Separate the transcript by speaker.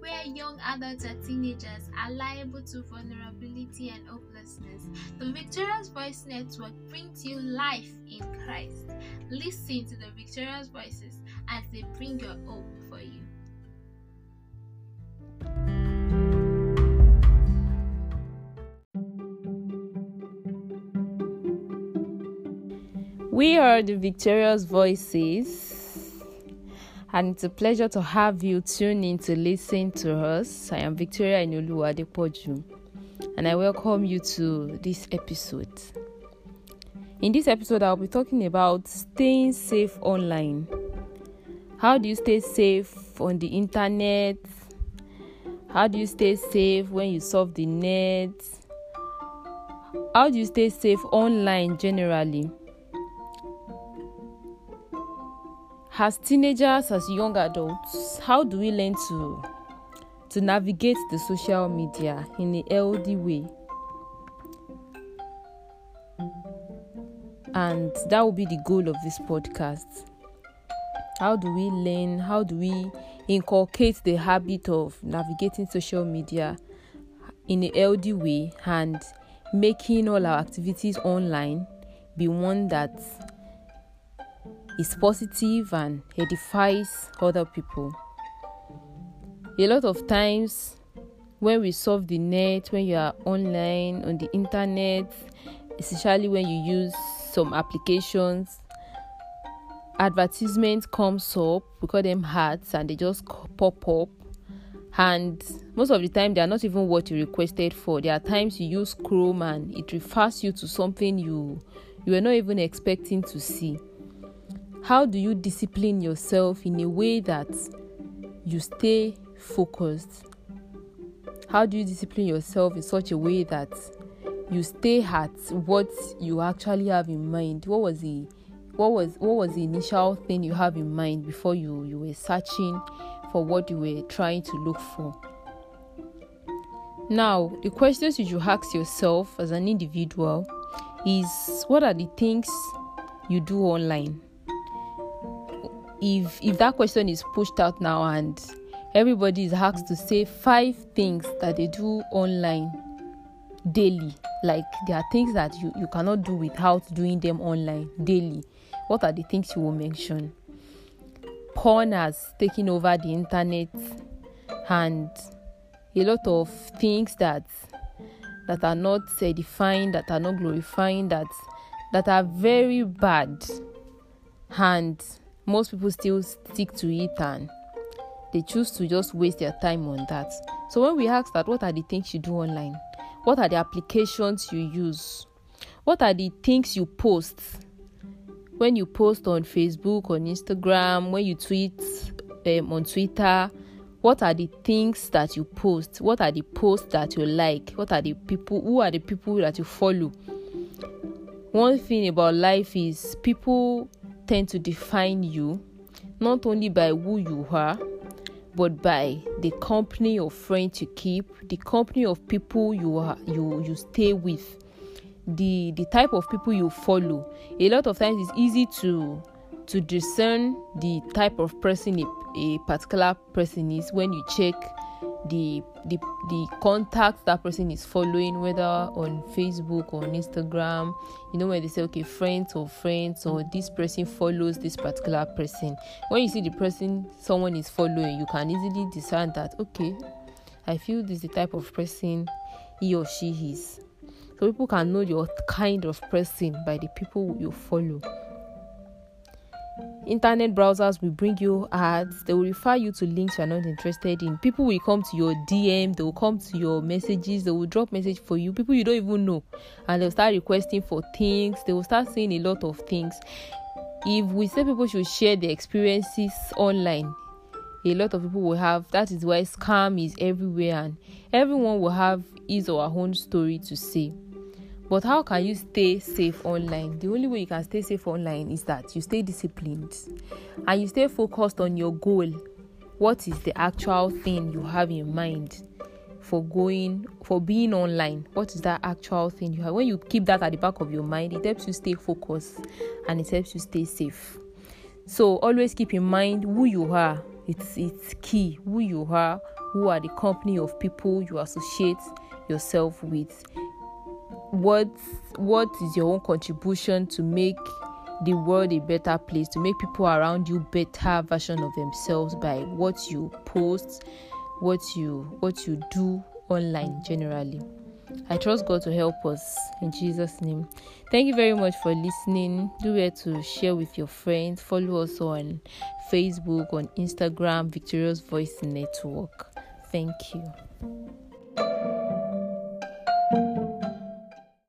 Speaker 1: where young adults and teenagers are liable to vulnerability and hopelessness. The Victorious Voice Network brings you life in Christ. Listen to the Victorious Voices as they bring your hope for you.
Speaker 2: We are the Victorious Voices, and it's a pleasure to have you tune in to listen to us. I am Victoria Inolu Adepoju, and I welcome you to this episode. In this episode, I'll be talking about staying safe online. How do you stay safe on the internet? How do you stay safe when you surf the net? How do you stay safe online generally? As teenagers as young adults how do we learn to to navigate the social media in a healthy way? And that will be the goal of this podcast. How do we learn? How do we inculcate the habit of navigating social media in a healthy way and making all our activities online be one that is positive and edifies other people. A lot of times, when we surf the net, when you are online on the internet, especially when you use some applications, advertisements comes up, we call them ads, and they just pop up. And most of the time, they are not even what you requested for. There are times you use Chrome and it refers you to something you you were not even expecting to see how do you discipline yourself in a way that you stay focused? How do you discipline yourself in such a way that you stay at what you actually have in mind? What was the what was what was the initial thing you have in mind before you you were searching for what you were trying to look for? Now, the questions you should ask yourself as an individual is what are the things you do online? If if that question is pushed out now and everybody is asked to say five things that they do online daily like there are things that you, you cannot do without doing them online daily what are the things you will mention? Porn has taken over the internet and a lot of things that that are not defined, that are not glorifying that that are very bad. And most people still stick to it and they choose to just waste their time on that. So when we ask that, what are the things you do online? What are the applications you use? What are the things you post? When you post on Facebook, on Instagram, when you tweet um, on Twitter, what are the things that you post? What are the posts that you like? What are the people? Who are the people that you follow? One thing about life is people tend to define you not only by who you are but by the company of friends you keep the company of people you are you you stay with the the type of people you follow. A lot of times it's easy to to discern the type of person a, a particular person is when you check the the the contact that person is following whether on facebook or on instagram you know when they say okay friends or friends or this person follows this particular person. When you see the person someone is following you can easily discern that okay i feel this is the type of person he or she is. So people can know your kind of person by the people you follow internet browsers will bring you ads. They will refer you to links you're not interested in. People will come to your dm they will come to your messages they will drop message for you. People you don't even know. And they'll start requesting for things. They will start saying a lot of things. If we say people should share their experiences online a lot of people will have that is why scam is everywhere and everyone will have his or her own story to say but how can you stay safe online? The only way you can stay safe online is that you stay disciplined and you stay focused on your goal. What is the actual thing you have in mind for going for being online? What is that actual thing you have? When you keep that at the back of your mind, it helps you stay focused and it helps you stay safe. So always keep in mind who you are. It's it's key. Who you are, who are the company of people you associate yourself with what what is your own contribution to make the world a better place to make people around you better version of themselves by what you post what you what you do online generally? I trust god to help us in jesus name. Thank you very much for listening. Do well to share with your friends. Follow us on facebook on instagram victorious voice network. Thank you